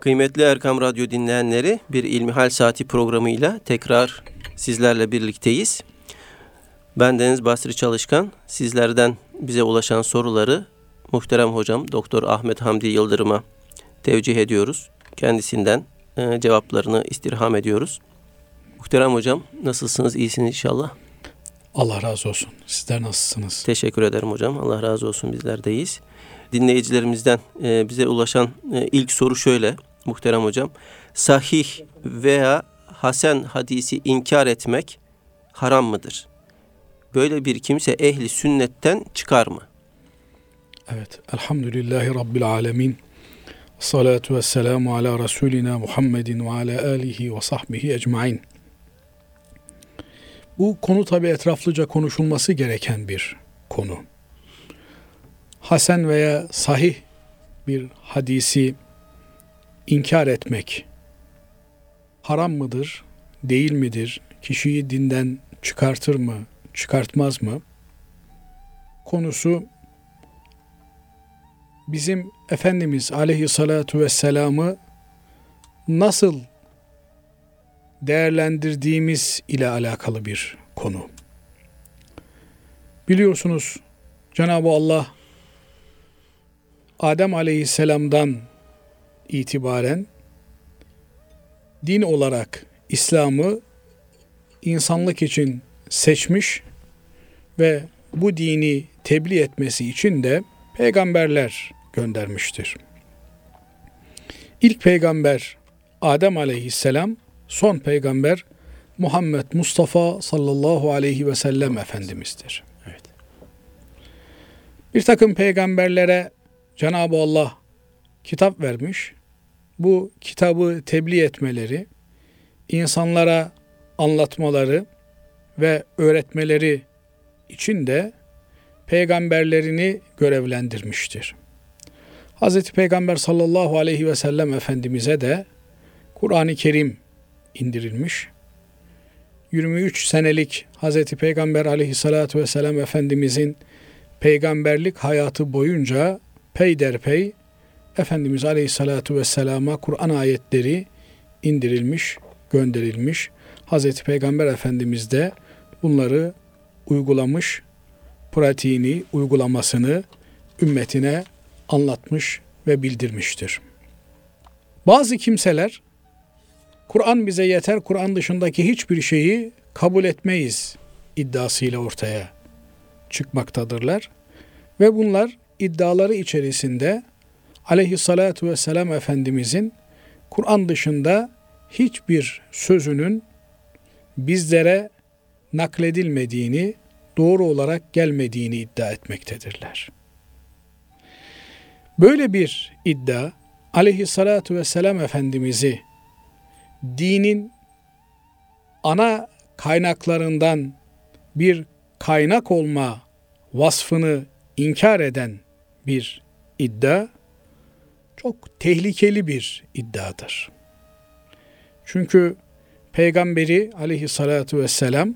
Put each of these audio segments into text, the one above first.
Kıymetli Erkam Radyo dinleyenleri bir İlmihal Saati programıyla tekrar sizlerle birlikteyiz. Ben Deniz Basri Çalışkan. Sizlerden bize ulaşan soruları muhterem hocam Doktor Ahmet Hamdi Yıldırım'a tevcih ediyoruz. Kendisinden e, cevaplarını istirham ediyoruz. Muhterem hocam nasılsınız? İyisiniz inşallah. Allah razı olsun. Sizler nasılsınız? Teşekkür ederim hocam. Allah razı olsun bizler de iyiyiz. Dinleyicilerimizden e, bize ulaşan e, ilk soru şöyle muhterem hocam. Sahih veya hasen hadisi inkar etmek haram mıdır? Böyle bir kimse ehli sünnetten çıkar mı? Evet. Elhamdülillahi Rabbil alemin. Salatu ve selamu ala Resulina Muhammedin ve ala alihi ve sahbihi ecmain. Bu konu tabi etraflıca konuşulması gereken bir konu. Hasen veya sahih bir hadisi inkar etmek haram mıdır, değil midir? Kişiyi dinden çıkartır mı, çıkartmaz mı? Konusu bizim Efendimiz aleyhissalatu vesselam'ı nasıl değerlendirdiğimiz ile alakalı bir konu. Biliyorsunuz Cenab-ı Allah Adem aleyhisselamdan itibaren din olarak İslam'ı insanlık için seçmiş ve bu dini tebliğ etmesi için de peygamberler göndermiştir. İlk peygamber Adem aleyhisselam, son peygamber Muhammed Mustafa sallallahu aleyhi ve sellem Efendimiz'dir. Evet. Bir takım peygamberlere Cenab-ı Allah kitap vermiş. Bu kitabı tebliğ etmeleri, insanlara anlatmaları ve öğretmeleri için de peygamberlerini görevlendirmiştir. Hz. Peygamber sallallahu aleyhi ve sellem Efendimiz'e de Kur'an-ı Kerim indirilmiş. 23 senelik Hz. Peygamber aleyhissalatu vesselam Efendimizin peygamberlik hayatı boyunca peyderpey Efendimiz aleyhissalatu vesselama Kur'an ayetleri indirilmiş, gönderilmiş. Hz. Peygamber Efendimiz de bunları uygulamış, pratiğini, uygulamasını ümmetine anlatmış ve bildirmiştir. Bazı kimseler Kur'an bize yeter, Kur'an dışındaki hiçbir şeyi kabul etmeyiz iddiasıyla ortaya çıkmaktadırlar. Ve bunlar iddiaları içerisinde aleyhissalatu vesselam Efendimizin Kur'an dışında hiçbir sözünün bizlere nakledilmediğini, doğru olarak gelmediğini iddia etmektedirler. Böyle bir iddia aleyhissalatu vesselam Efendimiz'i dinin ana kaynaklarından bir kaynak olma vasfını inkar eden bir iddia çok tehlikeli bir iddiadır. Çünkü peygamberi aleyhissalatu vesselam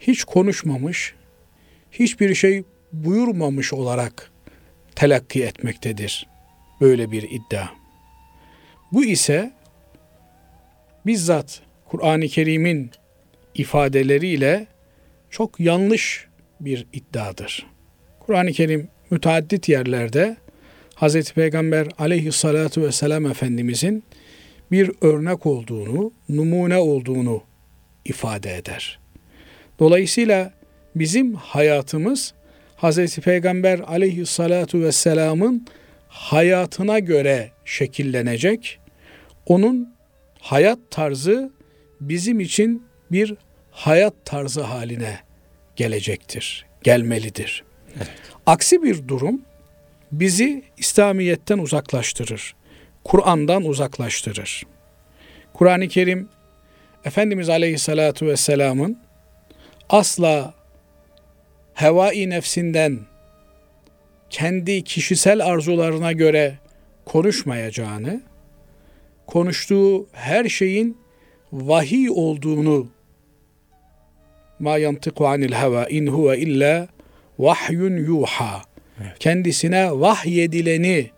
hiç konuşmamış, hiçbir şey buyurmamış olarak telakki etmektedir böyle bir iddia. Bu ise bizzat Kur'an-ı Kerim'in ifadeleriyle çok yanlış bir iddiadır. Kur'an-ı Kerim müteaddit yerlerde Hz. Peygamber aleyhissalatu vesselam Efendimizin bir örnek olduğunu, numune olduğunu ifade eder. Dolayısıyla bizim hayatımız Hz. Peygamber aleyhissalatu vesselamın hayatına göre şekillenecek. Onun hayat tarzı bizim için bir hayat tarzı haline gelecektir, gelmelidir. Evet. Aksi bir durum bizi İslamiyet'ten uzaklaştırır. Kur'an'dan uzaklaştırır. Kur'an-ı Kerim Efendimiz Aleyhisselatü Vesselam'ın asla hevai nefsinden kendi kişisel arzularına göre konuşmayacağını, konuştuğu her şeyin vahiy olduğunu ma yantiku anil heva in huve illa vahyun yuha evet. kendisine vahyedileni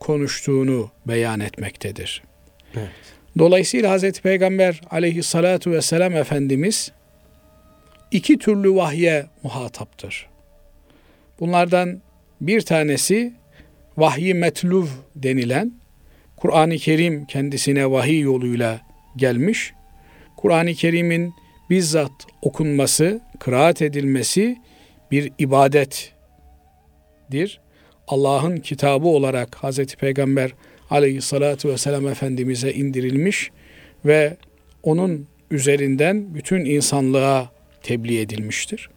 konuştuğunu beyan etmektedir. Evet. Dolayısıyla Hazreti Peygamber aleyhissalatu vesselam Efendimiz iki türlü vahye muhataptır. Bunlardan bir tanesi vahyi metluv denilen Kur'an-ı Kerim kendisine vahiy yoluyla gelmiş. Kur'an-ı Kerim'in bizzat okunması, kıraat edilmesi bir ibadettir. Allah'ın kitabı olarak Hazreti Peygamber aleyhissalatu vesselam Efendimiz'e indirilmiş ve onun üzerinden bütün insanlığa tebliğ edilmiştir.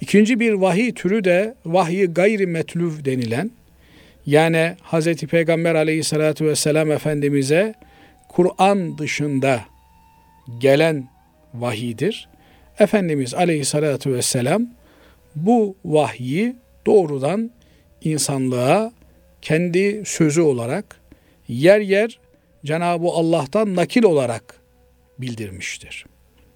İkinci bir vahiy türü de vahyi gayri metluv denilen yani Hazreti Peygamber aleyhissalatu vesselam Efendimiz'e Kur'an dışında gelen vahidir. Efendimiz aleyhissalatu vesselam bu vahyi doğrudan insanlığa kendi sözü olarak yer yer Cenab-ı Allah'tan nakil olarak bildirmiştir.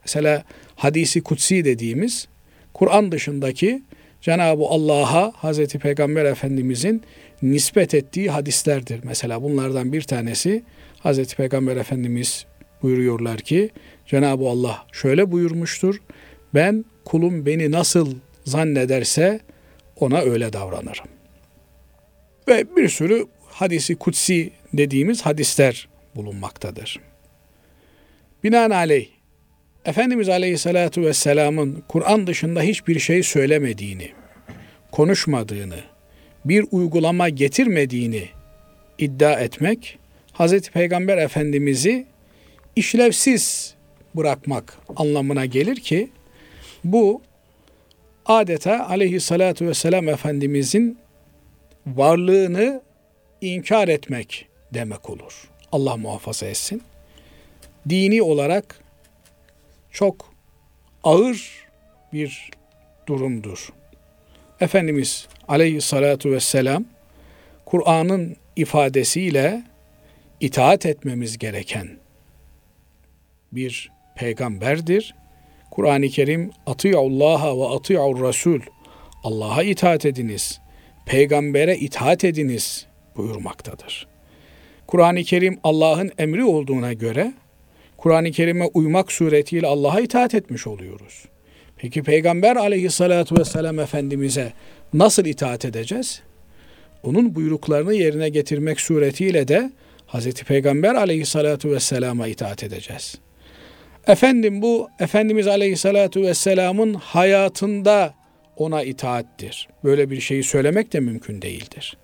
Mesela hadisi kutsi dediğimiz Kur'an dışındaki Cenab-ı Allah'a Hazreti Peygamber Efendimizin nispet ettiği hadislerdir. Mesela bunlardan bir tanesi Hazreti Peygamber Efendimiz buyuruyorlar ki Cenab-ı Allah şöyle buyurmuştur. Ben kulum beni nasıl zannederse ona öyle davranırım. Ve bir sürü hadisi kutsi dediğimiz hadisler bulunmaktadır. Binaenaleyh Efendimiz Aleyhisselatü Vesselam'ın Kur'an dışında hiçbir şey söylemediğini, konuşmadığını, bir uygulama getirmediğini iddia etmek, Hz. Peygamber Efendimiz'i işlevsiz bırakmak anlamına gelir ki, bu adeta aleyhissalatu vesselam Efendimizin varlığını inkar etmek demek olur. Allah muhafaza etsin. Dini olarak çok ağır bir durumdur. Efendimiz aleyhissalatu vesselam Kur'an'ın ifadesiyle itaat etmemiz gereken bir peygamberdir. Kur'an-ı Kerim Ati'ullaha ve ati'ur Rasul Allah'a itaat ediniz, peygambere itaat ediniz buyurmaktadır. Kur'an-ı Kerim Allah'ın emri olduğuna göre Kur'an-ı Kerim'e uymak suretiyle Allah'a itaat etmiş oluyoruz. Peki Peygamber aleyhissalatu vesselam Efendimiz'e nasıl itaat edeceğiz? Onun buyruklarını yerine getirmek suretiyle de Hz. Peygamber aleyhissalatu vesselama itaat edeceğiz. Efendim bu Efendimiz aleyhissalatu vesselamın hayatında ona itaattir. Böyle bir şeyi söylemek de mümkün değildir.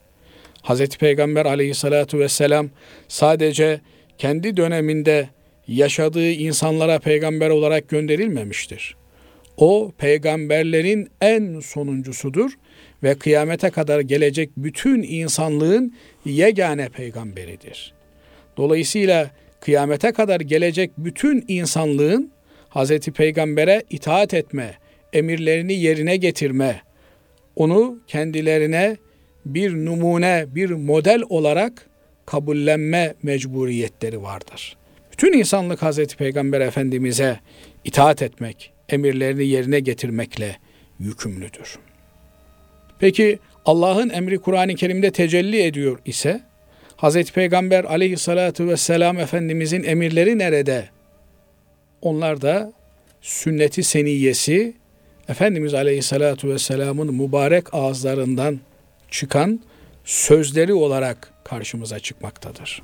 Hz. Peygamber aleyhissalatu vesselam sadece kendi döneminde yaşadığı insanlara peygamber olarak gönderilmemiştir. O peygamberlerin en sonuncusudur ve kıyamete kadar gelecek bütün insanlığın yegane peygamberidir. Dolayısıyla kıyamete kadar gelecek bütün insanlığın Hz. Peygamber'e itaat etme, emirlerini yerine getirme, onu kendilerine bir numune, bir model olarak kabullenme mecburiyetleri vardır. Bütün insanlık Hazreti Peygamber Efendimiz'e itaat etmek, emirlerini yerine getirmekle yükümlüdür. Peki Allah'ın emri Kur'an-ı Kerim'de tecelli ediyor ise Hazreti Peygamber aleyhissalatu vesselam Efendimizin emirleri nerede? Onlar da sünneti seniyesi Efendimiz aleyhissalatu vesselamın mübarek ağızlarından çıkan sözleri olarak karşımıza çıkmaktadır.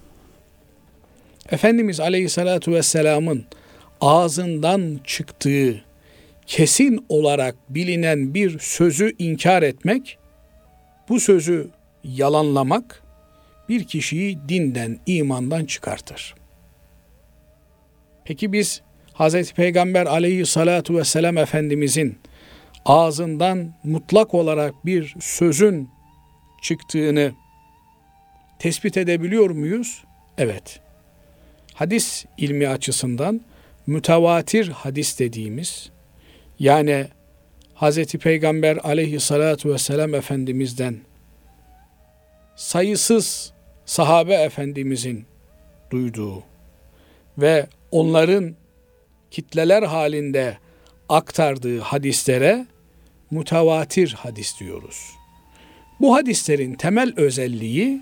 Efendimiz Aleyhisselatü Vesselam'ın ağzından çıktığı kesin olarak bilinen bir sözü inkar etmek, bu sözü yalanlamak bir kişiyi dinden, imandan çıkartır. Peki biz Hz. Peygamber aleyhissalatu vesselam Efendimizin ağzından mutlak olarak bir sözün çıktığını tespit edebiliyor muyuz? Evet hadis ilmi açısından mütevatir hadis dediğimiz yani Hz. Peygamber aleyhissalatu vesselam Efendimiz'den sayısız sahabe efendimizin duyduğu ve onların kitleler halinde aktardığı hadislere mütevatir hadis diyoruz. Bu hadislerin temel özelliği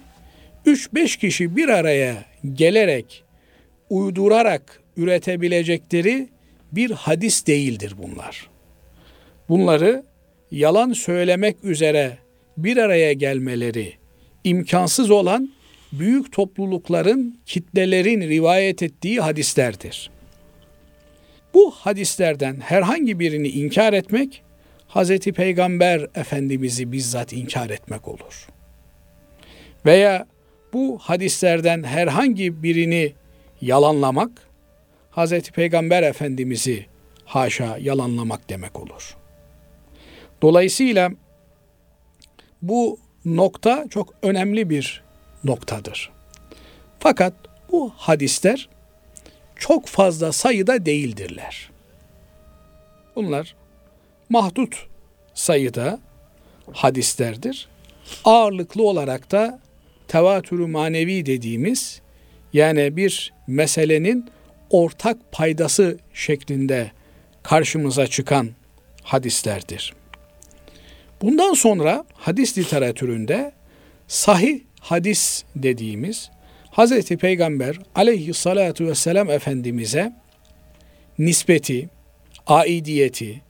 3-5 kişi bir araya gelerek uydurarak üretebilecekleri bir hadis değildir bunlar. Bunları yalan söylemek üzere bir araya gelmeleri imkansız olan büyük toplulukların, kitlelerin rivayet ettiği hadislerdir. Bu hadislerden herhangi birini inkar etmek, Hz. Peygamber Efendimiz'i bizzat inkar etmek olur. Veya bu hadislerden herhangi birini yalanlamak, Hz. Peygamber Efendimiz'i haşa yalanlamak demek olur. Dolayısıyla bu nokta çok önemli bir noktadır. Fakat bu hadisler çok fazla sayıda değildirler. Bunlar mahdut sayıda hadislerdir. Ağırlıklı olarak da tevatürü manevi dediğimiz yani bir meselenin ortak paydası şeklinde karşımıza çıkan hadislerdir. Bundan sonra hadis literatüründe sahih hadis dediğimiz Hz. Peygamber aleyhissalatu vesselam Efendimiz'e nispeti, aidiyeti,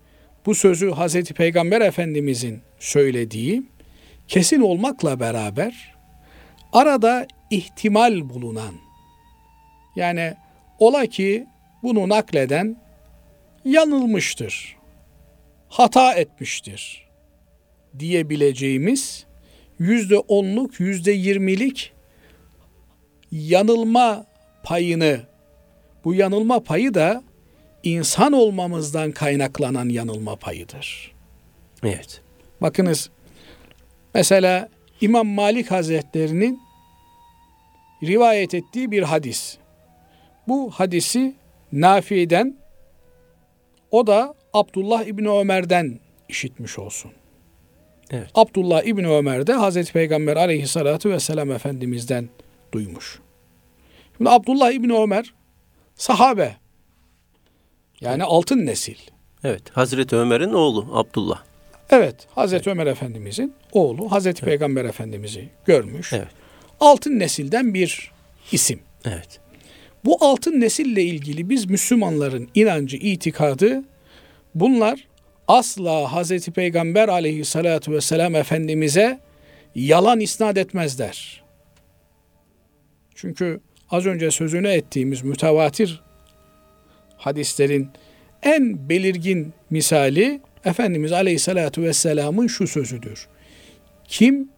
bu sözü Hz. Peygamber Efendimiz'in söylediği kesin olmakla beraber arada ihtimal bulunan yani ola ki bunu nakleden yanılmıştır, hata etmiştir diyebileceğimiz yüzde onluk, yüzde yirmilik yanılma payını, bu yanılma payı da insan olmamızdan kaynaklanan yanılma payıdır. Evet. Bakınız, mesela İmam Malik Hazretleri'nin rivayet ettiği bir hadis. Bu hadisi Nafi'den, o da Abdullah İbni Ömer'den işitmiş olsun. Evet. Abdullah İbni Ömer de Hazreti Peygamber aleyhissalatu vesselam Efendimiz'den duymuş. Şimdi Abdullah İbni Ömer sahabe. Yani altın nesil. Evet. Hazreti Ömer'in oğlu Abdullah. Evet, Hazreti Ömer Efendimizin oğlu Hazreti Peygamber Efendimiz'i görmüş. Evet. Altın nesilden bir isim. Evet. Bu altın nesille ilgili biz Müslümanların inancı, itikadı bunlar asla Hazreti Peygamber aleyhissalatu vesselam Efendimiz'e yalan isnat etmezler. Çünkü az önce sözünü ettiğimiz mütevatir hadislerin en belirgin misali Efendimiz Aleyhisselatü Vesselam'ın şu sözüdür. Kim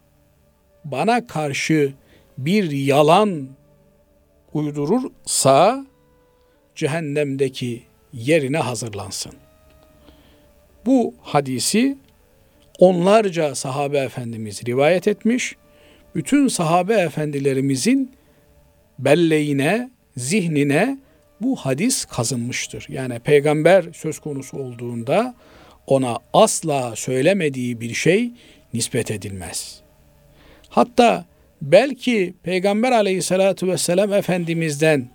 bana karşı bir yalan uydurursa cehennemdeki yerine hazırlansın. Bu hadisi onlarca sahabe efendimiz rivayet etmiş. Bütün sahabe efendilerimizin belleğine, zihnine bu hadis kazınmıştır. Yani peygamber söz konusu olduğunda ona asla söylemediği bir şey nispet edilmez. Hatta belki Peygamber aleyhissalatu vesselam Efendimiz'den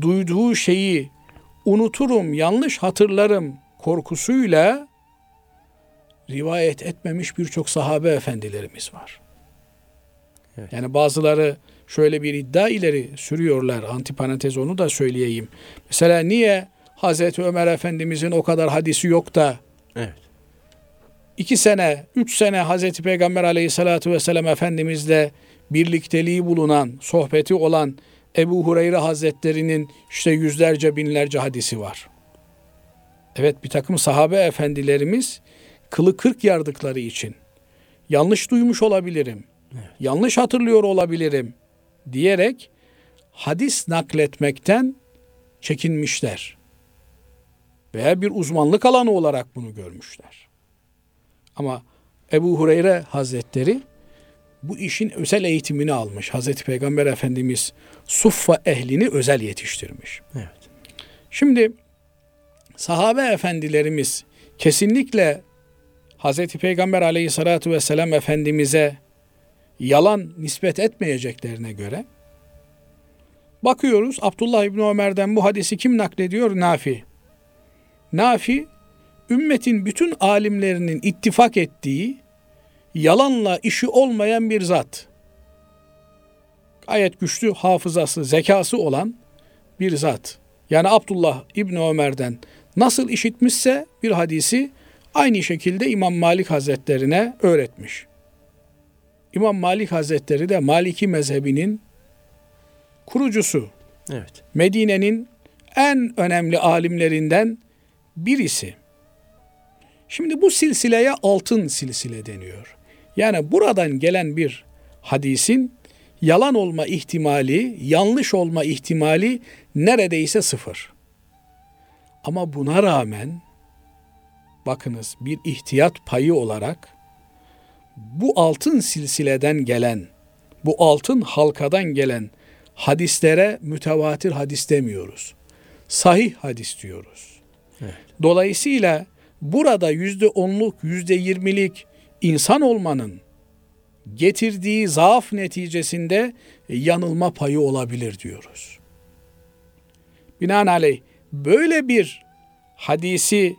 duyduğu şeyi unuturum, yanlış hatırlarım korkusuyla rivayet etmemiş birçok sahabe efendilerimiz var. Evet. Yani bazıları şöyle bir iddia ileri sürüyorlar. Antiparantez onu da söyleyeyim. Mesela niye Hazreti Ömer Efendimizin o kadar hadisi yok da Evet. iki sene, üç sene Hazreti Peygamber aleyhissalatu vesselam Efendimizle birlikteliği bulunan, sohbeti olan Ebu Hureyre Hazretlerinin işte yüzlerce binlerce hadisi var. Evet bir takım sahabe efendilerimiz kılı kırk yardıkları için yanlış duymuş olabilirim, yanlış hatırlıyor olabilirim diyerek hadis nakletmekten çekinmişler. Veya bir uzmanlık alanı olarak bunu görmüşler. Ama Ebu Hureyre Hazretleri bu işin özel eğitimini almış. Hazreti Peygamber Efendimiz suffa ehlini özel yetiştirmiş. Evet. Şimdi sahabe efendilerimiz kesinlikle Hazreti Peygamber aleyhissalatu vesselam Efendimiz'e yalan nispet etmeyeceklerine göre bakıyoruz Abdullah İbni Ömer'den bu hadisi kim naklediyor? Nafi. Nafi ümmetin bütün alimlerinin ittifak ettiği yalanla işi olmayan bir zat. gayet güçlü hafızası, zekası olan bir zat. Yani Abdullah İbni Ömer'den nasıl işitmişse bir hadisi aynı şekilde İmam Malik Hazretlerine öğretmiş. İmam Malik Hazretleri de Maliki mezhebinin kurucusu. Evet. Medine'nin en önemli alimlerinden birisi. Şimdi bu silsileye altın silsile deniyor. Yani buradan gelen bir hadisin yalan olma ihtimali, yanlış olma ihtimali neredeyse sıfır. Ama buna rağmen bakınız bir ihtiyat payı olarak bu altın silsileden gelen, bu altın halkadan gelen hadislere mütevatir hadis demiyoruz. Sahih hadis diyoruz. Evet. Dolayısıyla burada yüzde onluk, yüzde yirmilik insan olmanın getirdiği zaaf neticesinde yanılma payı olabilir diyoruz. Binaenaleyh böyle bir hadisi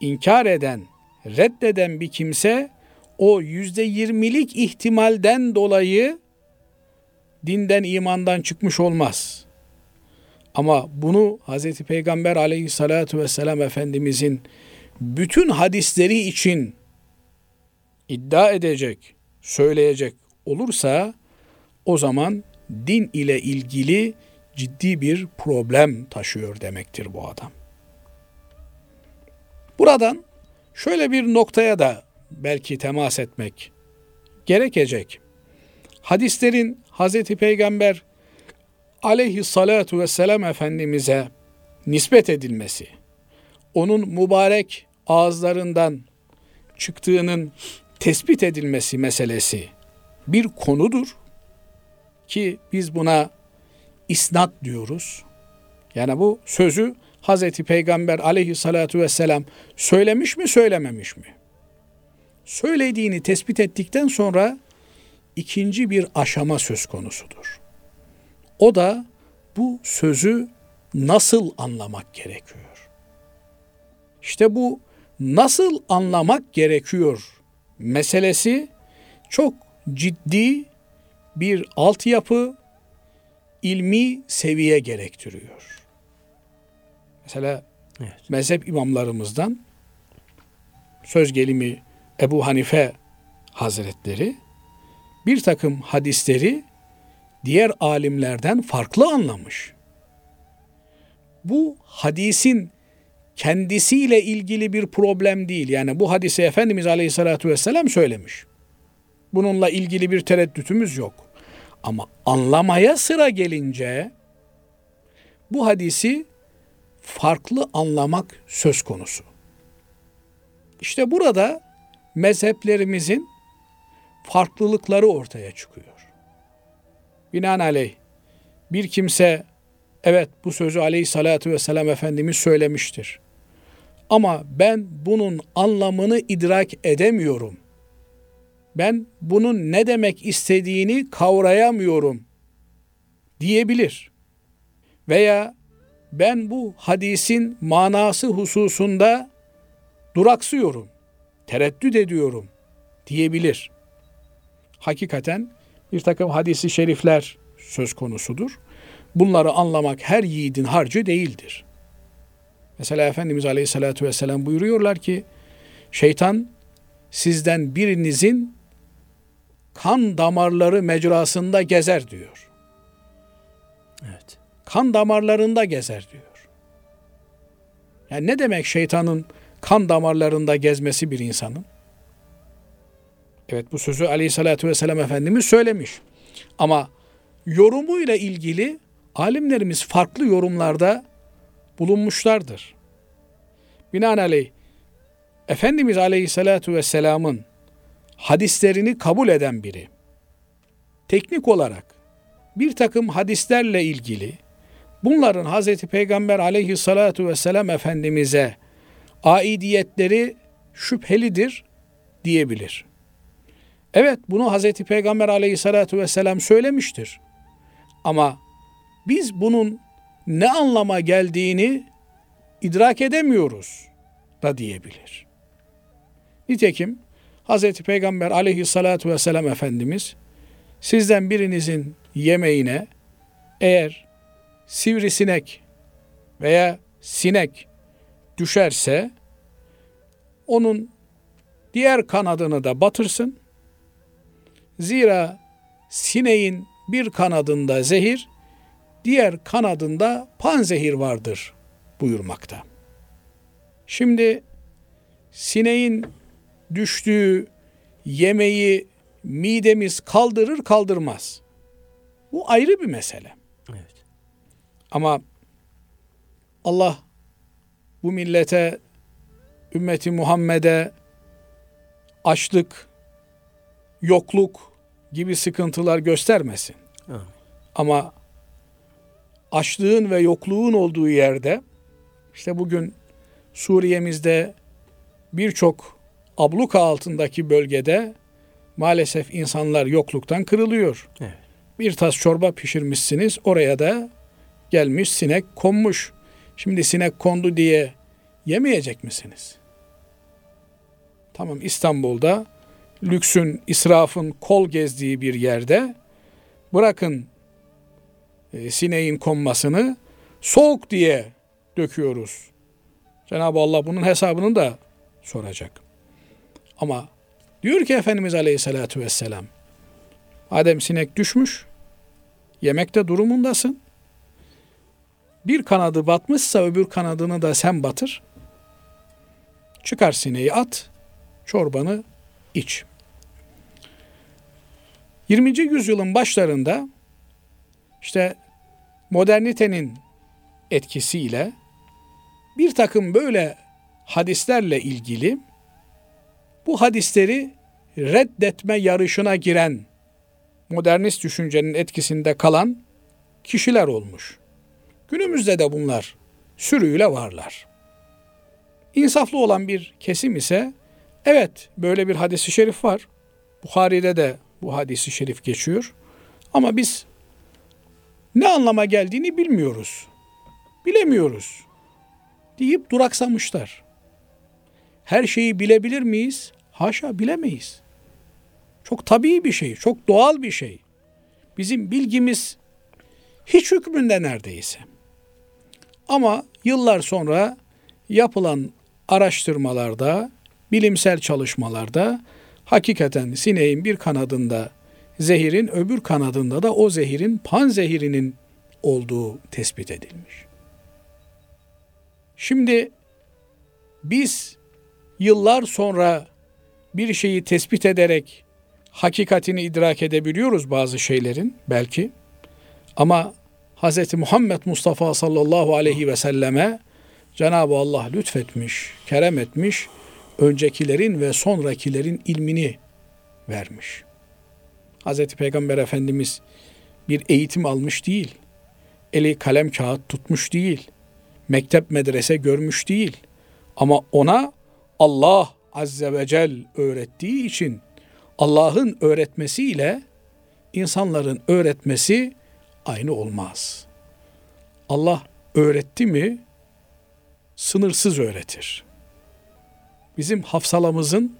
inkar eden, reddeden bir kimse o yüzde yirmilik ihtimalden dolayı dinden imandan çıkmış olmaz. Ama bunu Hz. Peygamber aleyhissalatu vesselam Efendimizin bütün hadisleri için iddia edecek, söyleyecek olursa o zaman din ile ilgili ciddi bir problem taşıyor demektir bu adam. Buradan şöyle bir noktaya da belki temas etmek gerekecek. Hadislerin Hazreti Peygamber aleyhissalatu vesselam Efendimiz'e nispet edilmesi, onun mübarek ağızlarından çıktığının tespit edilmesi meselesi bir konudur ki biz buna isnat diyoruz. Yani bu sözü Hazreti Peygamber aleyhissalatu vesselam söylemiş mi söylememiş mi? Söylediğini tespit ettikten sonra ikinci bir aşama söz konusudur. O da bu sözü nasıl anlamak gerekiyor? İşte bu nasıl anlamak gerekiyor meselesi çok ciddi bir altyapı, ilmi seviye gerektiriyor. Mesela Evet. mezhep imamlarımızdan söz gelimi Ebu Hanife Hazretleri bir takım hadisleri diğer alimlerden farklı anlamış. Bu hadisin kendisiyle ilgili bir problem değil. Yani bu hadise Efendimiz Aleyhisselatü Vesselam söylemiş. Bununla ilgili bir tereddütümüz yok. Ama anlamaya sıra gelince bu hadisi farklı anlamak söz konusu. İşte burada mezheplerimizin farklılıkları ortaya çıkıyor. Binaenaleyh bir kimse evet bu sözü aleyhissalatü vesselam Efendimiz söylemiştir. Ama ben bunun anlamını idrak edemiyorum. Ben bunun ne demek istediğini kavrayamıyorum diyebilir. Veya ben bu hadisin manası hususunda duraksıyorum, tereddüt ediyorum diyebilir. Hakikaten bir takım hadisi şerifler söz konusudur. Bunları anlamak her yiğidin harcı değildir. Mesela Efendimiz Aleyhisselatü Vesselam buyuruyorlar ki şeytan sizden birinizin kan damarları mecrasında gezer diyor. Evet. Kan damarlarında gezer diyor. Yani ne demek şeytanın kan damarlarında gezmesi bir insanın? Evet bu sözü Aleyhisselatü Vesselam Efendimiz söylemiş. Ama yorumuyla ilgili alimlerimiz farklı yorumlarda bulunmuşlardır. Binaenaleyh Efendimiz Aleyhisselatü Vesselam'ın hadislerini kabul eden biri teknik olarak bir takım hadislerle ilgili bunların Hazreti Peygamber Aleyhisselatü Vesselam Efendimiz'e aidiyetleri şüphelidir diyebilir. Evet bunu Hazreti Peygamber Aleyhisselatü Vesselam söylemiştir. Ama biz bunun ne anlama geldiğini idrak edemiyoruz da diyebilir. Nitekim Hz. Peygamber aleyhissalatu vesselam Efendimiz sizden birinizin yemeğine eğer sivrisinek veya sinek düşerse onun diğer kanadını da batırsın. Zira sineğin bir kanadında zehir, diğer kanadında panzehir vardır buyurmakta. Şimdi sineğin düştüğü yemeği midemiz kaldırır kaldırmaz. Bu ayrı bir mesele. Evet. Ama Allah bu millete, ümmeti Muhammed'e açlık, yokluk gibi sıkıntılar göstermesin. Ama açlığın ve yokluğun olduğu yerde işte bugün Suriye'mizde birçok abluka altındaki bölgede maalesef insanlar yokluktan kırılıyor. Evet. Bir tas çorba pişirmişsiniz oraya da gelmiş sinek konmuş. Şimdi sinek kondu diye yemeyecek misiniz? Tamam İstanbul'da lüksün, israfın kol gezdiği bir yerde bırakın e, sineğin konmasını soğuk diye döküyoruz. Cenab-ı Allah bunun hesabını da soracak. Ama diyor ki Efendimiz Aleyhisselatü Vesselam Adem sinek düşmüş, yemekte durumundasın. Bir kanadı batmışsa öbür kanadını da sen batır. Çıkar sineği at, çorbanı iç. 20. yüzyılın başlarında işte modernitenin etkisiyle bir takım böyle hadislerle ilgili bu hadisleri reddetme yarışına giren modernist düşüncenin etkisinde kalan kişiler olmuş. Günümüzde de bunlar sürüyle varlar. İnsaflı olan bir kesim ise evet böyle bir hadisi şerif var. Buhari'de de bu hadisi şerif geçiyor. Ama biz ne anlama geldiğini bilmiyoruz. Bilemiyoruz deyip duraksamışlar. Her şeyi bilebilir miyiz? Haşa bilemeyiz. Çok tabii bir şey, çok doğal bir şey. Bizim bilgimiz hiç hükmünde neredeyse. Ama yıllar sonra yapılan araştırmalarda, bilimsel çalışmalarda hakikaten sineğin bir kanadında zehirin, öbür kanadında da o zehirin panzehirinin olduğu tespit edilmiş. Şimdi biz yıllar sonra bir şeyi tespit ederek hakikatini idrak edebiliyoruz bazı şeylerin belki. Ama Hz. Muhammed Mustafa sallallahu aleyhi ve selleme Cenab-ı Allah lütfetmiş, kerem etmiş, öncekilerin ve sonrakilerin ilmini vermiş. Hz. Peygamber Efendimiz bir eğitim almış değil, eli kalem kağıt tutmuş değil, mektep medrese görmüş değil. Ama ona Allah Azze ve Cel öğrettiği için Allah'ın öğretmesiyle insanların öğretmesi aynı olmaz. Allah öğretti mi sınırsız öğretir. Bizim hafsalamızın,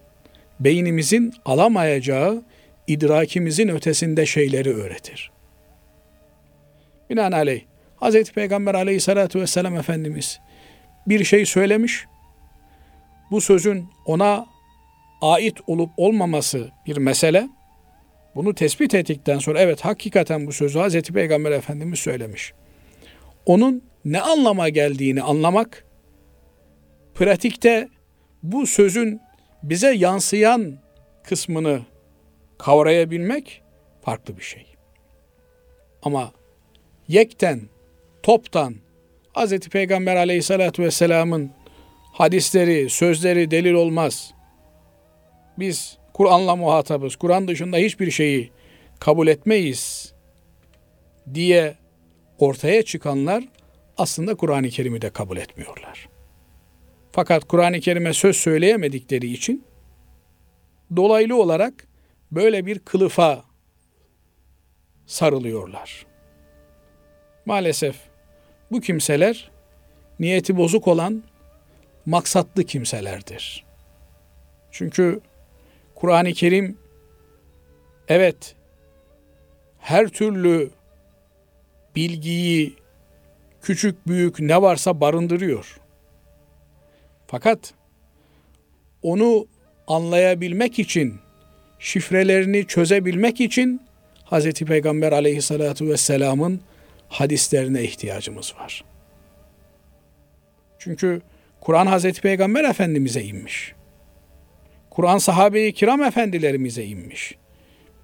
beynimizin alamayacağı idrakimizin ötesinde şeyleri öğretir. Binaenaleyh Hz. Peygamber aleyhissalatu vesselam Efendimiz bir şey söylemiş, bu sözün ona ait olup olmaması bir mesele. Bunu tespit ettikten sonra evet hakikaten bu sözü Hazreti Peygamber Efendimiz söylemiş. Onun ne anlama geldiğini anlamak, pratikte bu sözün bize yansıyan kısmını kavrayabilmek farklı bir şey. Ama yekten, toptan Hz. Peygamber aleyhissalatü vesselamın hadisleri, sözleri delil olmaz. Biz Kur'an'la muhatabız. Kur'an dışında hiçbir şeyi kabul etmeyiz diye ortaya çıkanlar aslında Kur'an-ı Kerim'i de kabul etmiyorlar. Fakat Kur'an-ı Kerim'e söz söyleyemedikleri için dolaylı olarak böyle bir kılıfa sarılıyorlar. Maalesef bu kimseler niyeti bozuk olan maksatlı kimselerdir. Çünkü Kur'an-ı Kerim evet her türlü bilgiyi küçük büyük ne varsa barındırıyor. Fakat onu anlayabilmek için, şifrelerini çözebilmek için Hz. Peygamber aleyhissalatu vesselamın hadislerine ihtiyacımız var. Çünkü Kur'an Hz. Peygamber Efendimiz'e inmiş. Kur'an sahabe-i kiram efendilerimize inmiş.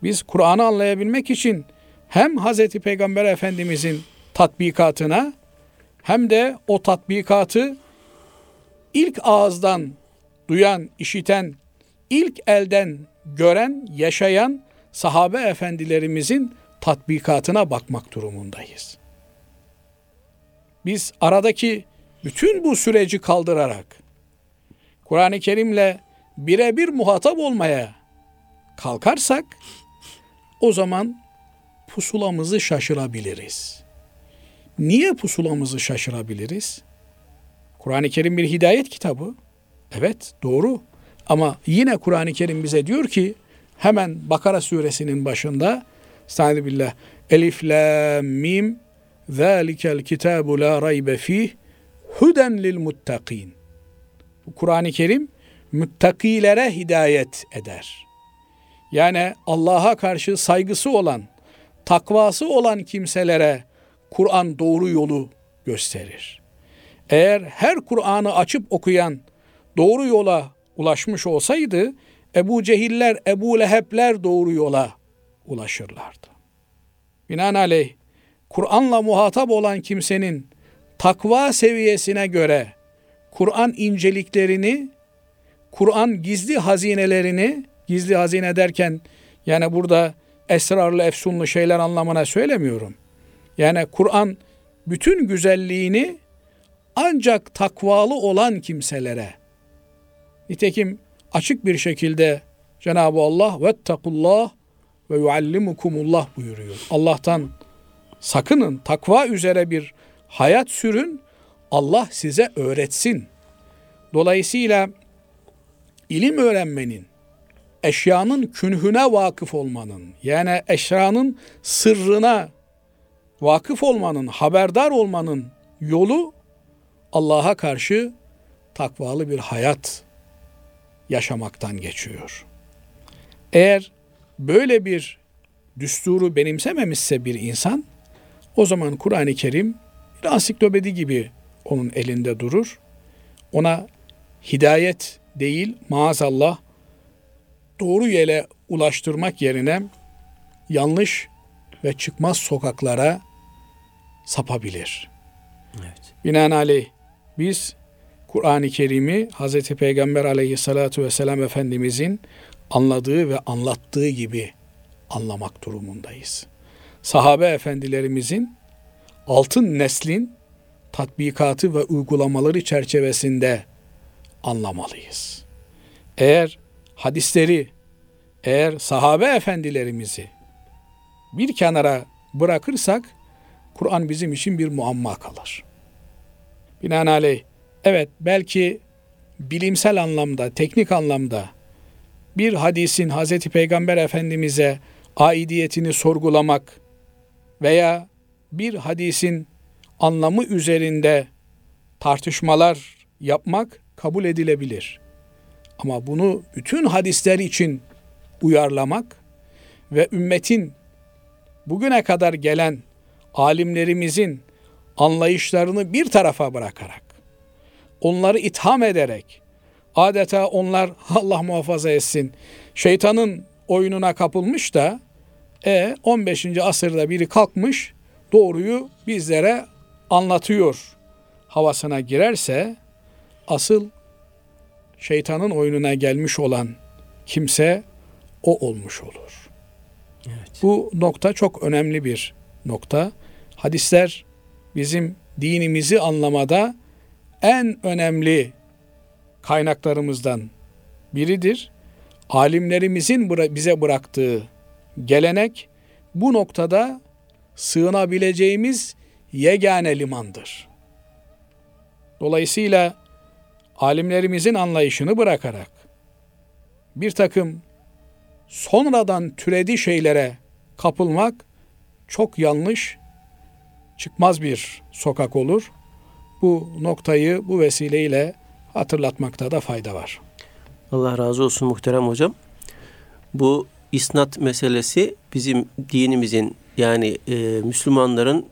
Biz Kur'an'ı anlayabilmek için hem Hz. Peygamber Efendimiz'in tatbikatına hem de o tatbikatı ilk ağızdan duyan, işiten, ilk elden gören, yaşayan sahabe efendilerimizin tatbikatına bakmak durumundayız. Biz aradaki bütün bu süreci kaldırarak Kur'an-ı Kerim'le birebir muhatap olmaya kalkarsak o zaman pusulamızı şaşırabiliriz. Niye pusulamızı şaşırabiliriz? Kur'an-ı Kerim bir hidayet kitabı. Evet doğru. Ama yine Kur'an-ı Kerim bize diyor ki hemen Bakara suresinin başında Estaizu billah Elif la mim Zalikel kitabu la raybe fih Huden lil muttakin Bu Kur'an-ı Kerim müttakilere hidayet eder. Yani Allah'a karşı saygısı olan, takvası olan kimselere Kur'an doğru yolu gösterir. Eğer her Kur'an'ı açıp okuyan doğru yola ulaşmış olsaydı Ebu Cehiller, Ebu Lehebler doğru yola ulaşırlardı. Binaenaleyh Kur'an'la muhatap olan kimsenin takva seviyesine göre Kur'an inceliklerini, Kur'an gizli hazinelerini, gizli hazine derken yani burada esrarlı, efsunlu şeyler anlamına söylemiyorum. Yani Kur'an bütün güzelliğini ancak takvalı olan kimselere nitekim açık bir şekilde Cenab-ı Allah vettakullah ve yuallimukumullah buyuruyor. Allah'tan sakının, takva üzere bir hayat sürün, Allah size öğretsin. Dolayısıyla ilim öğrenmenin, eşyanın künhüne vakıf olmanın, yani eşyanın sırrına vakıf olmanın, haberdar olmanın yolu Allah'a karşı takvalı bir hayat yaşamaktan geçiyor. Eğer böyle bir düsturu benimsememişse bir insan, o zaman Kur'an-ı Kerim bir ansiklopedi gibi onun elinde durur. Ona hidayet değil maazallah doğru yere ulaştırmak yerine yanlış ve çıkmaz sokaklara sapabilir. Evet. Binaenaleyh biz Kur'an-ı Kerim'i Hz. Peygamber aleyhissalatu vesselam Efendimizin anladığı ve anlattığı gibi anlamak durumundayız. Sahabe efendilerimizin altın neslin tatbikatı ve uygulamaları çerçevesinde anlamalıyız. Eğer hadisleri, eğer sahabe efendilerimizi bir kenara bırakırsak Kur'an bizim için bir muamma kalır. Binaenaleyh evet belki bilimsel anlamda, teknik anlamda bir hadisin Hz. Peygamber Efendimiz'e aidiyetini sorgulamak veya bir hadisin anlamı üzerinde tartışmalar yapmak kabul edilebilir. Ama bunu bütün hadisler için uyarlamak ve ümmetin bugüne kadar gelen alimlerimizin anlayışlarını bir tarafa bırakarak, onları itham ederek, adeta onlar Allah muhafaza etsin, şeytanın oyununa kapılmış da e 15. asırda biri kalkmış doğruyu bizlere anlatıyor havasına girerse asıl şeytanın oyununa gelmiş olan kimse o olmuş olur. Evet. Bu nokta çok önemli bir nokta. Hadisler bizim dinimizi anlamada en önemli kaynaklarımızdan biridir. Alimlerimizin bize bıraktığı gelenek bu noktada sığınabileceğimiz yegane limandır. Dolayısıyla alimlerimizin anlayışını bırakarak bir takım sonradan türedi şeylere kapılmak çok yanlış, çıkmaz bir sokak olur. Bu noktayı bu vesileyle hatırlatmakta da fayda var. Allah razı olsun muhterem hocam. Bu isnat meselesi bizim dinimizin yani e, Müslümanların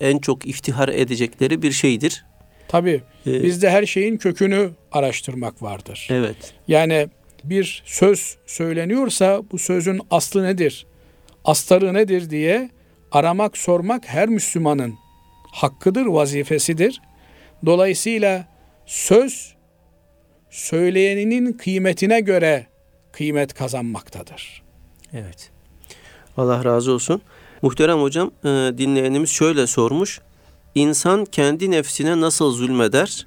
en çok iftihar edecekleri bir şeydir. Tabi E, bizde her şeyin kökünü araştırmak vardır. Evet. Yani bir söz söyleniyorsa bu sözün aslı nedir? Astarı nedir diye aramak, sormak her Müslümanın hakkıdır, vazifesidir. Dolayısıyla söz söyleyeninin kıymetine göre kıymet kazanmaktadır. Evet. Allah razı olsun. Muhterem hocam e, dinleyenimiz şöyle sormuş. İnsan kendi nefsine nasıl zulmeder?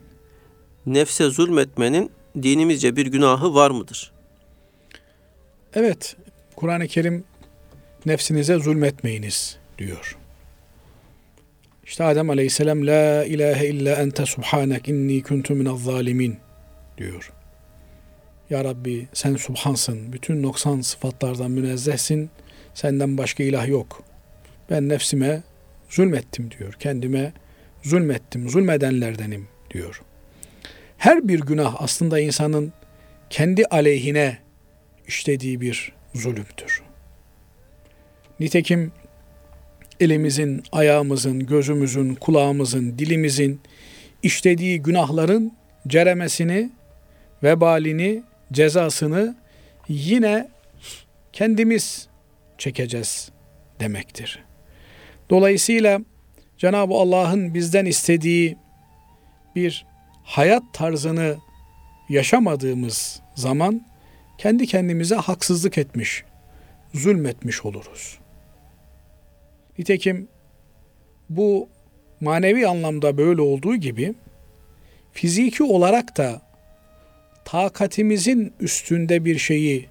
Nefse zulmetmenin dinimizce bir günahı var mıdır? Evet, Kur'an-ı Kerim nefsinize zulmetmeyiniz diyor. İşte Adem Aleyhisselam la ilahe illa ente subhanek inni kuntu minez zalimin diyor. Ya Rabbi sen subhansın. Bütün noksan sıfatlardan münezzehsin. Senden başka ilah yok. Ben nefsime zulmettim diyor. Kendime zulmettim. Zulmedenlerdenim diyor. Her bir günah aslında insanın kendi aleyhine işlediği bir zulümdür. Nitekim elimizin, ayağımızın, gözümüzün, kulağımızın, dilimizin işlediği günahların ceremesini, vebalini, cezasını yine kendimiz çekeceğiz demektir. Dolayısıyla Cenab-ı Allah'ın bizden istediği bir hayat tarzını yaşamadığımız zaman kendi kendimize haksızlık etmiş, zulmetmiş oluruz. Nitekim bu manevi anlamda böyle olduğu gibi fiziki olarak da takatimizin üstünde bir şeyi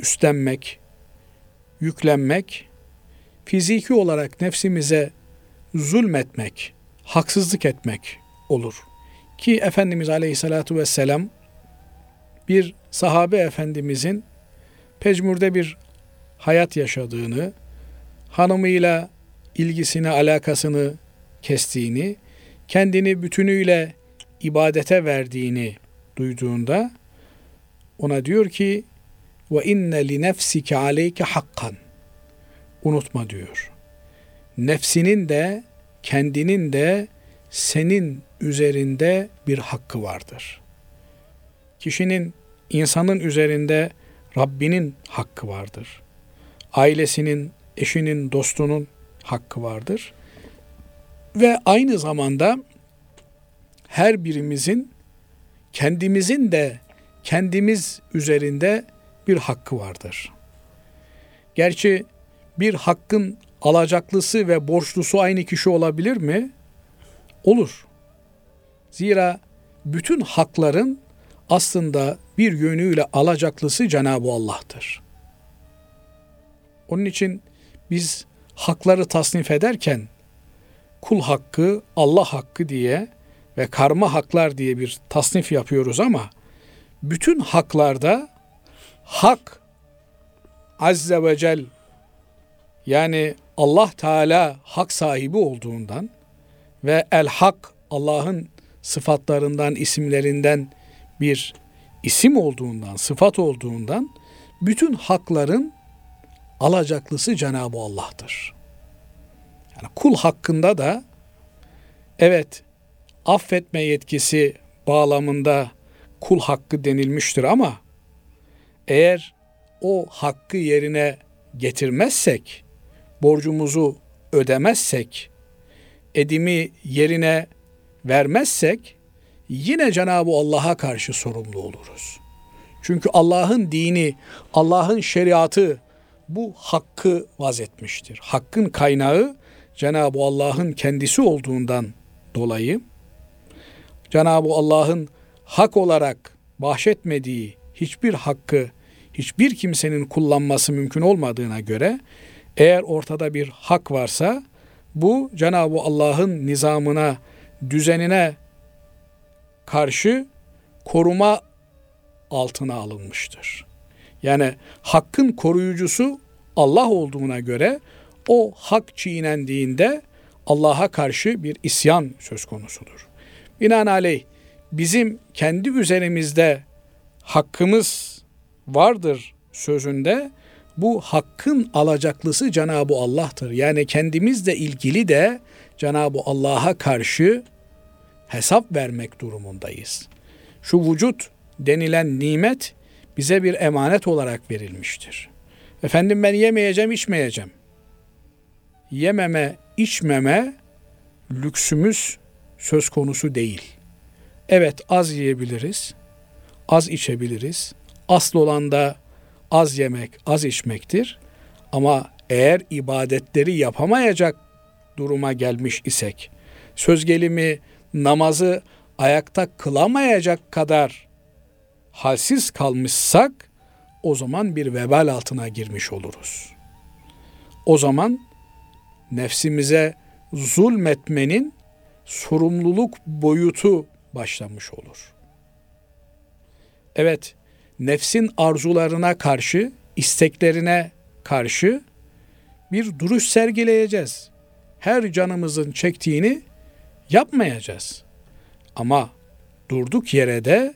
üstlenmek, yüklenmek, fiziki olarak nefsimize zulmetmek, haksızlık etmek olur. Ki Efendimiz Aleyhisselatü Vesselam bir sahabe efendimizin pecmurde bir hayat yaşadığını, hanımıyla ilgisini, alakasını kestiğini, kendini bütünüyle ibadete verdiğini duyduğunda ona diyor ki ve inne li nefsike aleyke hakkan. Unutma diyor. Nefsinin de kendinin de senin üzerinde bir hakkı vardır. Kişinin insanın üzerinde Rabbinin hakkı vardır. Ailesinin, eşinin, dostunun hakkı vardır. Ve aynı zamanda her birimizin kendimizin de kendimiz üzerinde bir hakkı vardır. Gerçi bir hakkın alacaklısı ve borçlusu aynı kişi olabilir mi? Olur. Zira bütün hakların aslında bir yönüyle alacaklısı Cenab-ı Allah'tır. Onun için biz hakları tasnif ederken kul hakkı, Allah hakkı diye ve karma haklar diye bir tasnif yapıyoruz ama bütün haklarda hak azze ve cel yani Allah Teala hak sahibi olduğundan ve el hak Allah'ın sıfatlarından, isimlerinden bir isim olduğundan, sıfat olduğundan bütün hakların alacaklısı Cenab-ı Allah'tır. Yani kul hakkında da evet affetme yetkisi bağlamında kul hakkı denilmiştir ama eğer o hakkı yerine getirmezsek, borcumuzu ödemezsek, edimi yerine vermezsek yine Cenab-ı Allah'a karşı sorumlu oluruz. Çünkü Allah'ın dini, Allah'ın şeriatı bu hakkı vazetmiştir. Hakkın kaynağı Cenab-ı Allah'ın kendisi olduğundan dolayı Cenab-ı Allah'ın hak olarak bahşetmediği hiçbir hakkı hiçbir kimsenin kullanması mümkün olmadığına göre eğer ortada bir hak varsa bu Cenab-ı Allah'ın nizamına, düzenine karşı koruma altına alınmıştır. Yani hakkın koruyucusu Allah olduğuna göre O hak çiğnendiğinde Allah'a karşı bir isyan söz konusudur. Binaenaleyh bizim kendi üzerimizde hakkımız vardır sözünde bu hakkın alacaklısı Cenab-ı Allah'tır. Yani kendimizle ilgili de Cenab-ı Allah'a karşı hesap vermek durumundayız. Şu vücut denilen nimet bize bir emanet olarak verilmiştir. Efendim ben yemeyeceğim, içmeyeceğim. Yememe, içmeme lüksümüz söz konusu değil. Evet az yiyebiliriz, az içebiliriz. Asıl olan da az yemek, az içmektir. Ama eğer ibadetleri yapamayacak duruma gelmiş isek, söz gelimi namazı ayakta kılamayacak kadar halsiz kalmışsak o zaman bir vebal altına girmiş oluruz. O zaman nefsimize zulmetmenin sorumluluk boyutu başlamış olur. Evet, nefsin arzularına karşı, isteklerine karşı bir duruş sergileyeceğiz. Her canımızın çektiğini yapmayacağız. Ama durduk yere de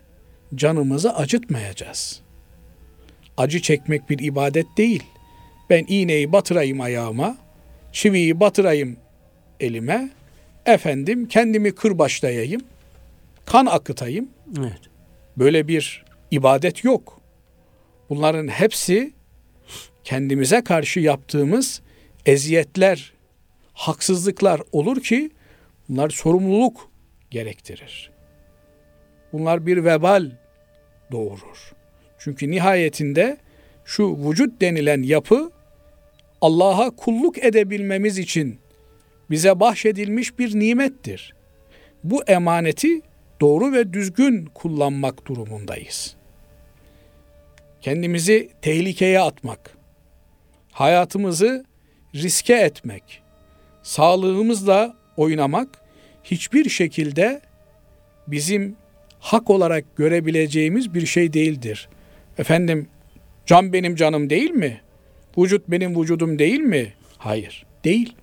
canımızı acıtmayacağız. Acı çekmek bir ibadet değil. Ben iğneyi batırayım ayağıma, çiviyi batırayım elime, efendim kendimi kırbaçlayayım, kan akıtayım. Evet. Böyle bir ibadet yok. Bunların hepsi kendimize karşı yaptığımız eziyetler, haksızlıklar olur ki bunlar sorumluluk gerektirir. Bunlar bir vebal doğurur. Çünkü nihayetinde şu vücut denilen yapı Allah'a kulluk edebilmemiz için bize bahşedilmiş bir nimettir. Bu emaneti doğru ve düzgün kullanmak durumundayız. Kendimizi tehlikeye atmak, hayatımızı riske etmek, sağlığımızla oynamak hiçbir şekilde bizim hak olarak görebileceğimiz bir şey değildir. Efendim can benim canım değil mi? Vücut benim vücudum değil mi? Hayır, değil.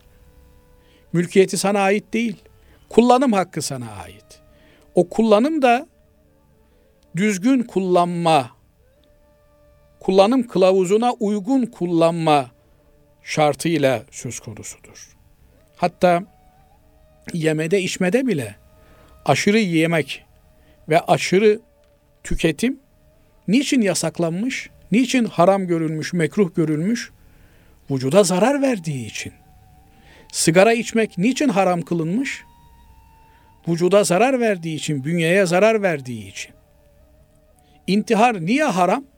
Mülkiyeti sana ait değil. Kullanım hakkı sana ait. O kullanım da düzgün kullanma, kullanım kılavuzuna uygun kullanma şartıyla söz konusudur. Hatta yemede içmede bile aşırı yemek ve aşırı tüketim niçin yasaklanmış? Niçin haram görülmüş, mekruh görülmüş? Vücuda zarar verdiği için. Sigara içmek niçin haram kılınmış? Vücuda zarar verdiği için, bünyeye zarar verdiği için. İntihar niye haram?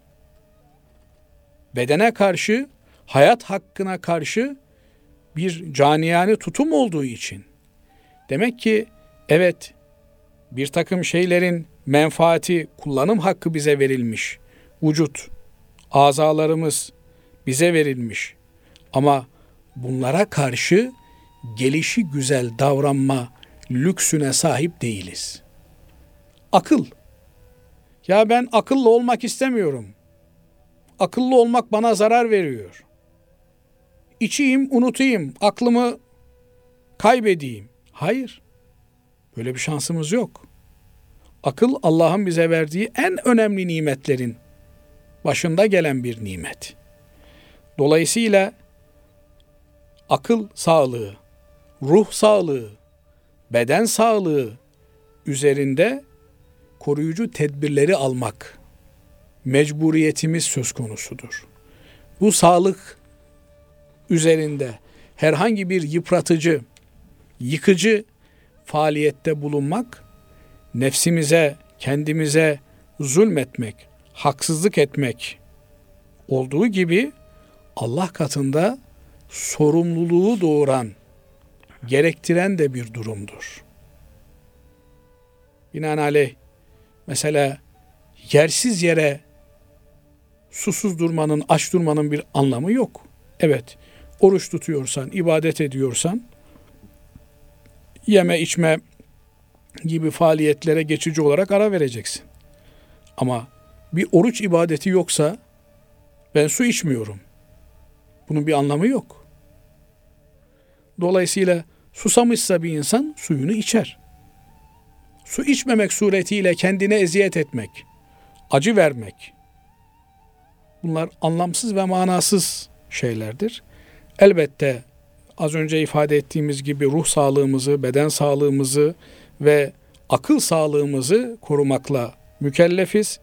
Bedene karşı, hayat hakkına karşı bir caniyane tutum olduğu için. Demek ki evet bir takım şeylerin menfaati, kullanım hakkı bize verilmiş. Vücut, azalarımız bize verilmiş. Ama bunlara karşı gelişi güzel davranma lüksüne sahip değiliz. Akıl. Ya ben akıllı olmak istemiyorum. Akıllı olmak bana zarar veriyor. İçeyim, unutayım, aklımı kaybedeyim. Hayır. Böyle bir şansımız yok. Akıl Allah'ın bize verdiği en önemli nimetlerin başında gelen bir nimet. Dolayısıyla akıl sağlığı, ruh sağlığı, beden sağlığı üzerinde koruyucu tedbirleri almak mecburiyetimiz söz konusudur. Bu sağlık üzerinde herhangi bir yıpratıcı, yıkıcı faaliyette bulunmak nefsimize, kendimize zulmetmek, haksızlık etmek olduğu gibi Allah katında sorumluluğu doğuran, gerektiren de bir durumdur. Binaenaleyh mesela yersiz yere susuz durmanın, aç durmanın bir anlamı yok. Evet, oruç tutuyorsan, ibadet ediyorsan, yeme içme gibi faaliyetlere geçici olarak ara vereceksin. Ama bir oruç ibadeti yoksa ben su içmiyorum. Bunun bir anlamı yok. Dolayısıyla susamışsa bir insan suyunu içer. Su içmemek suretiyle kendine eziyet etmek, acı vermek. Bunlar anlamsız ve manasız şeylerdir. Elbette az önce ifade ettiğimiz gibi ruh sağlığımızı, beden sağlığımızı ve akıl sağlığımızı korumakla mükellefiz.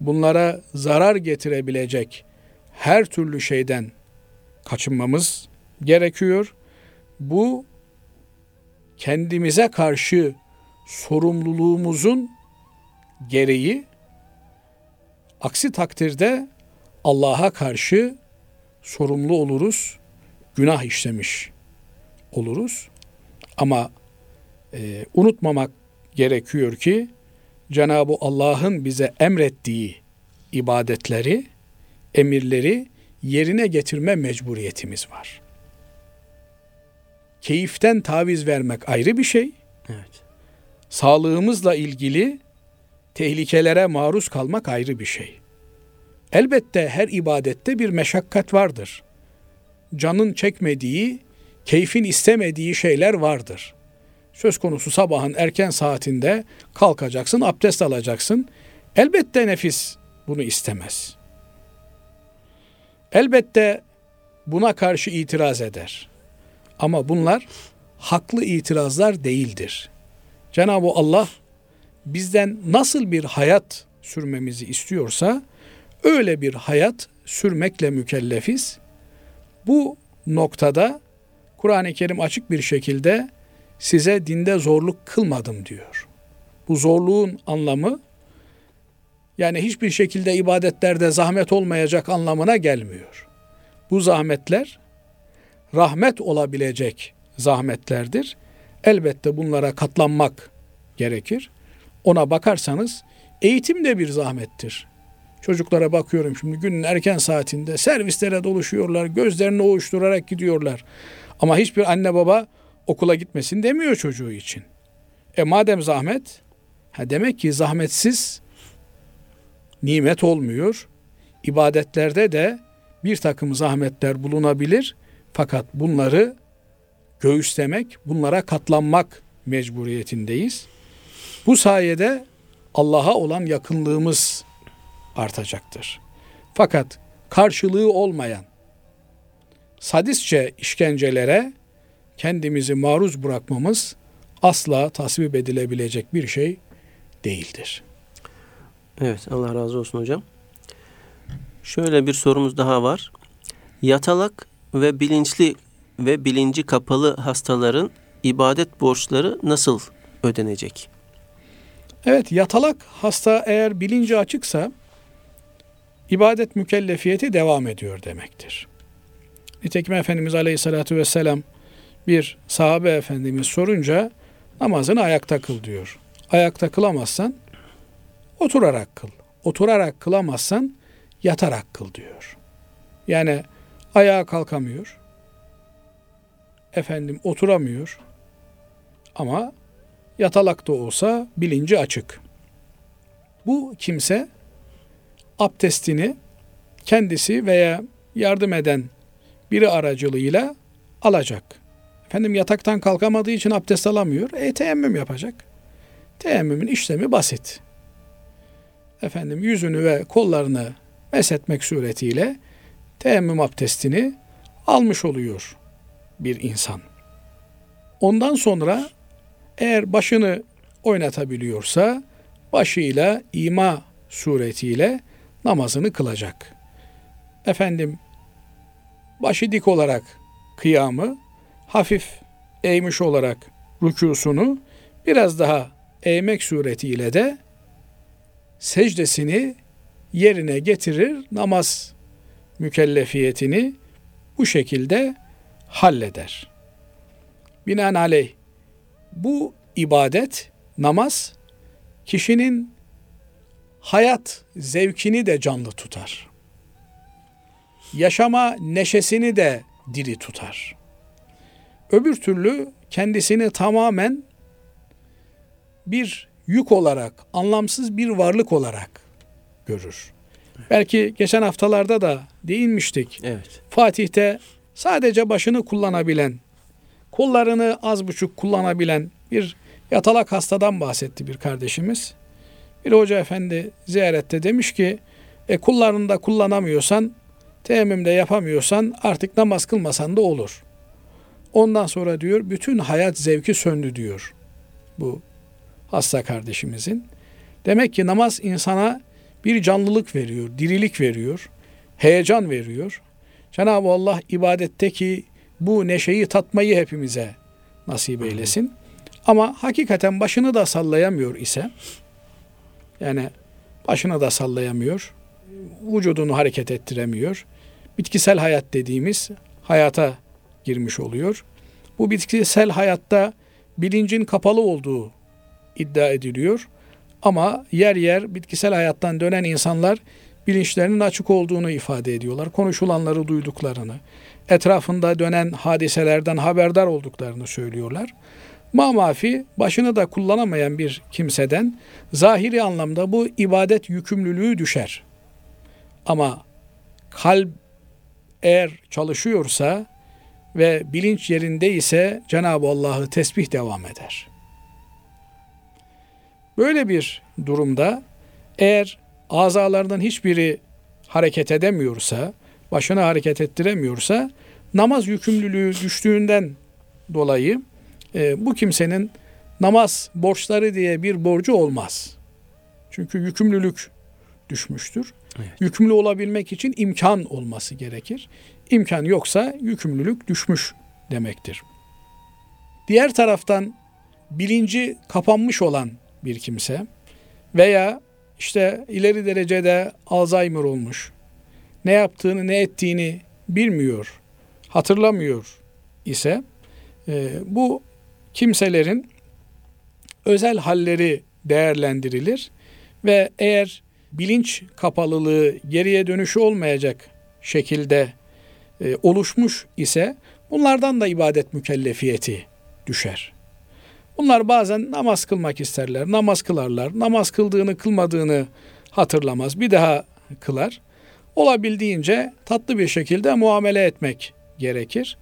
Bunlara zarar getirebilecek her türlü şeyden kaçınmamız gerekiyor. Bu kendimize karşı sorumluluğumuzun gereği aksi takdirde Allah'a karşı sorumlu oluruz, günah işlemiş oluruz. Ama e, unutmamak gerekiyor ki Cenab-ı Allah'ın bize emrettiği ibadetleri, emirleri yerine getirme mecburiyetimiz var. Keyiften taviz vermek ayrı bir şey. Evet. Sağlığımızla ilgili tehlikelere maruz kalmak ayrı bir şey. Elbette her ibadette bir meşakkat vardır. Canın çekmediği, keyfin istemediği şeyler vardır. Söz konusu sabahın erken saatinde kalkacaksın, abdest alacaksın. Elbette nefis bunu istemez. Elbette buna karşı itiraz eder. Ama bunlar haklı itirazlar değildir. Cenab-ı Allah bizden nasıl bir hayat sürmemizi istiyorsa öyle bir hayat sürmekle mükellefiz. Bu noktada Kur'an-ı Kerim açık bir şekilde size dinde zorluk kılmadım diyor. Bu zorluğun anlamı yani hiçbir şekilde ibadetlerde zahmet olmayacak anlamına gelmiyor. Bu zahmetler rahmet olabilecek zahmetlerdir. Elbette bunlara katlanmak gerekir. Ona bakarsanız eğitim de bir zahmettir. Çocuklara bakıyorum şimdi günün erken saatinde servislere doluşuyorlar, gözlerini ovuşturarak gidiyorlar. Ama hiçbir anne baba okula gitmesin demiyor çocuğu için. E madem zahmet, ha demek ki zahmetsiz nimet olmuyor. İbadetlerde de bir takım zahmetler bulunabilir. Fakat bunları göğüslemek, bunlara katlanmak mecburiyetindeyiz. Bu sayede Allah'a olan yakınlığımız artacaktır. Fakat karşılığı olmayan sadistçe işkencelere kendimizi maruz bırakmamız asla tasvip edilebilecek bir şey değildir. Evet Allah razı olsun hocam. Şöyle bir sorumuz daha var. Yatalak ve bilinçli ve bilinci kapalı hastaların ibadet borçları nasıl ödenecek? Evet yatalak hasta eğer bilinci açıksa ibadet mükellefiyeti devam ediyor demektir. Nitekim Efendimiz Aleyhisselatü Vesselam bir sahabe efendimiz sorunca namazını ayakta kıl diyor. Ayakta kılamazsan oturarak kıl. Oturarak kılamazsan yatarak kıl diyor. Yani ayağa kalkamıyor. Efendim oturamıyor. Ama yatalak da olsa bilinci açık. Bu kimse abdestini kendisi veya yardım eden biri aracılığıyla alacak. Efendim yataktan kalkamadığı için abdest alamıyor. E teyemmüm yapacak. Teyemmümün işlemi basit. Efendim yüzünü ve kollarını meshetmek suretiyle teyemmüm abdestini almış oluyor bir insan. Ondan sonra eğer başını oynatabiliyorsa başıyla ima suretiyle namazını kılacak. Efendim başı dik olarak kıyamı, hafif eğmiş olarak rükusunu biraz daha eğmek suretiyle de secdesini yerine getirir, namaz mükellefiyetini bu şekilde halleder. Binaenaleyh bu ibadet, namaz kişinin hayat zevkini de canlı tutar. Yaşama neşesini de diri tutar. Öbür türlü kendisini tamamen bir yük olarak, anlamsız bir varlık olarak görür. Belki geçen haftalarda da değinmiştik. Evet. Fatih'te sadece başını kullanabilen kollarını az buçuk kullanabilen bir yatalak hastadan bahsetti bir kardeşimiz. Bir hoca efendi ziyarette demiş ki e, kullarını da kullanamıyorsan teyemmümde yapamıyorsan artık namaz kılmasan da olur. Ondan sonra diyor bütün hayat zevki söndü diyor bu hasta kardeşimizin. Demek ki namaz insana bir canlılık veriyor, dirilik veriyor, heyecan veriyor. Cenab-ı Allah ibadetteki bu neşeyi tatmayı hepimize nasip eylesin. Ama hakikaten başını da sallayamıyor ise yani başını da sallayamıyor, vücudunu hareket ettiremiyor. Bitkisel hayat dediğimiz hayata girmiş oluyor. Bu bitkisel hayatta bilincin kapalı olduğu iddia ediliyor. Ama yer yer bitkisel hayattan dönen insanlar bilinçlerinin açık olduğunu ifade ediyorlar. Konuşulanları duyduklarını, etrafında dönen hadiselerden haberdar olduklarını söylüyorlar. Mamafi başını da kullanamayan bir kimseden zahiri anlamda bu ibadet yükümlülüğü düşer. Ama kalp eğer çalışıyorsa ve bilinç yerinde ise Cenab-ı Allah'ı tesbih devam eder. Böyle bir durumda eğer azalardan hiçbiri hareket edemiyorsa, başını hareket ettiremiyorsa namaz yükümlülüğü düştüğünden dolayı e, bu kimsenin namaz borçları diye bir borcu olmaz. Çünkü yükümlülük düşmüştür. Evet. Yükümlü olabilmek için imkan olması gerekir. İmkan yoksa yükümlülük düşmüş demektir. Diğer taraftan bilinci kapanmış olan bir kimse veya işte ileri derecede Alzheimer olmuş, ne yaptığını ne ettiğini bilmiyor, hatırlamıyor ise e, bu kimselerin özel halleri değerlendirilir ve eğer bilinç kapalılığı geriye dönüşü olmayacak şekilde e, oluşmuş ise bunlardan da ibadet mükellefiyeti düşer. Bunlar bazen namaz kılmak isterler, namaz kılarlar, namaz kıldığını kılmadığını hatırlamaz, bir daha kılar. Olabildiğince tatlı bir şekilde muamele etmek gerekir.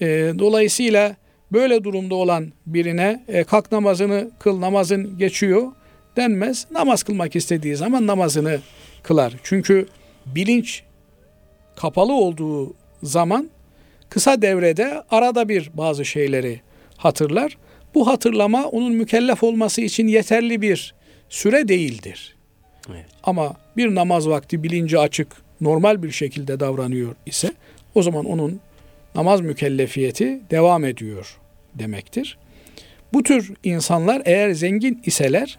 E, dolayısıyla böyle durumda olan birine e, kalk namazını kıl, namazın geçiyor denmez. Namaz kılmak istediği zaman namazını kılar. Çünkü bilinç kapalı olduğu zaman kısa devrede arada bir bazı şeyleri hatırlar. Bu hatırlama onun mükellef olması için yeterli bir süre değildir. Evet. Ama bir namaz vakti bilinci açık, normal bir şekilde davranıyor ise o zaman onun namaz mükellefiyeti devam ediyor demektir. Bu tür insanlar eğer zengin iseler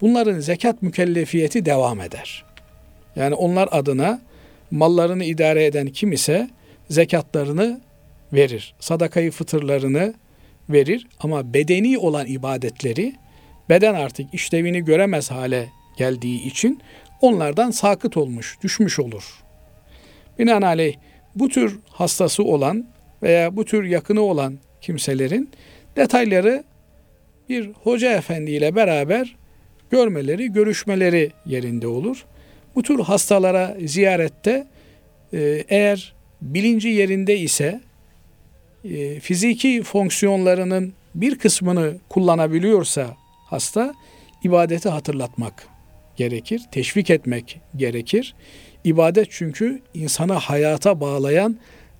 bunların zekat mükellefiyeti devam eder. Yani onlar adına mallarını idare eden kim ise zekatlarını verir. Sadakayı fıtırlarını verir ama bedeni olan ibadetleri beden artık işlevini göremez hale geldiği için onlardan sakıt olmuş, düşmüş olur. Binaenaleyh bu tür hastası olan veya bu tür yakını olan kimselerin detayları bir hoca efendiyle beraber görmeleri, görüşmeleri yerinde olur. Bu tür hastalara ziyarette e, eğer bilinci yerinde ise e, fiziki fonksiyonlarının bir kısmını kullanabiliyorsa hasta ibadeti hatırlatmak gerekir, teşvik etmek gerekir. İbadet çünkü insanı hayata bağlayan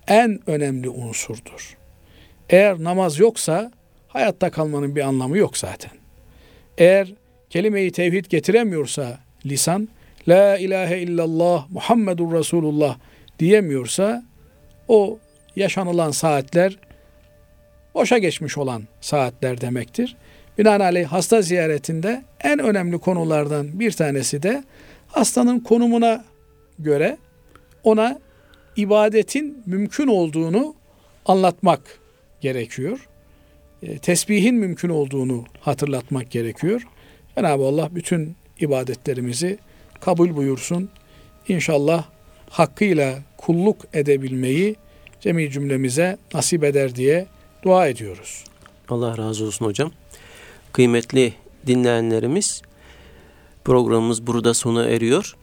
en önemli unsurdur. Eğer namaz yoksa hayatta kalmanın bir anlamı yok zaten. Eğer kelime-i tevhid getiremiyorsa lisan, La ilahe illallah Muhammedur Resulullah diyemiyorsa o yaşanılan saatler boşa geçmiş olan saatler demektir. Binaenaleyh hasta ziyaretinde en önemli konulardan bir tanesi de hastanın konumuna göre ona ibadetin mümkün olduğunu anlatmak gerekiyor. E, tesbihin mümkün olduğunu hatırlatmak gerekiyor. Cenab-ı Allah bütün ibadetlerimizi kabul buyursun. İnşallah hakkıyla kulluk edebilmeyi cemi cümlemize nasip eder diye dua ediyoruz. Allah razı olsun hocam. Kıymetli dinleyenlerimiz programımız burada sona eriyor.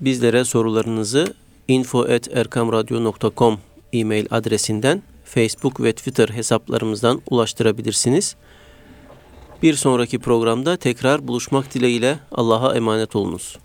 Bizlere sorularınızı info.erkamradyo.com e-mail adresinden Facebook ve Twitter hesaplarımızdan ulaştırabilirsiniz. Bir sonraki programda tekrar buluşmak dileğiyle Allah'a emanet olunuz.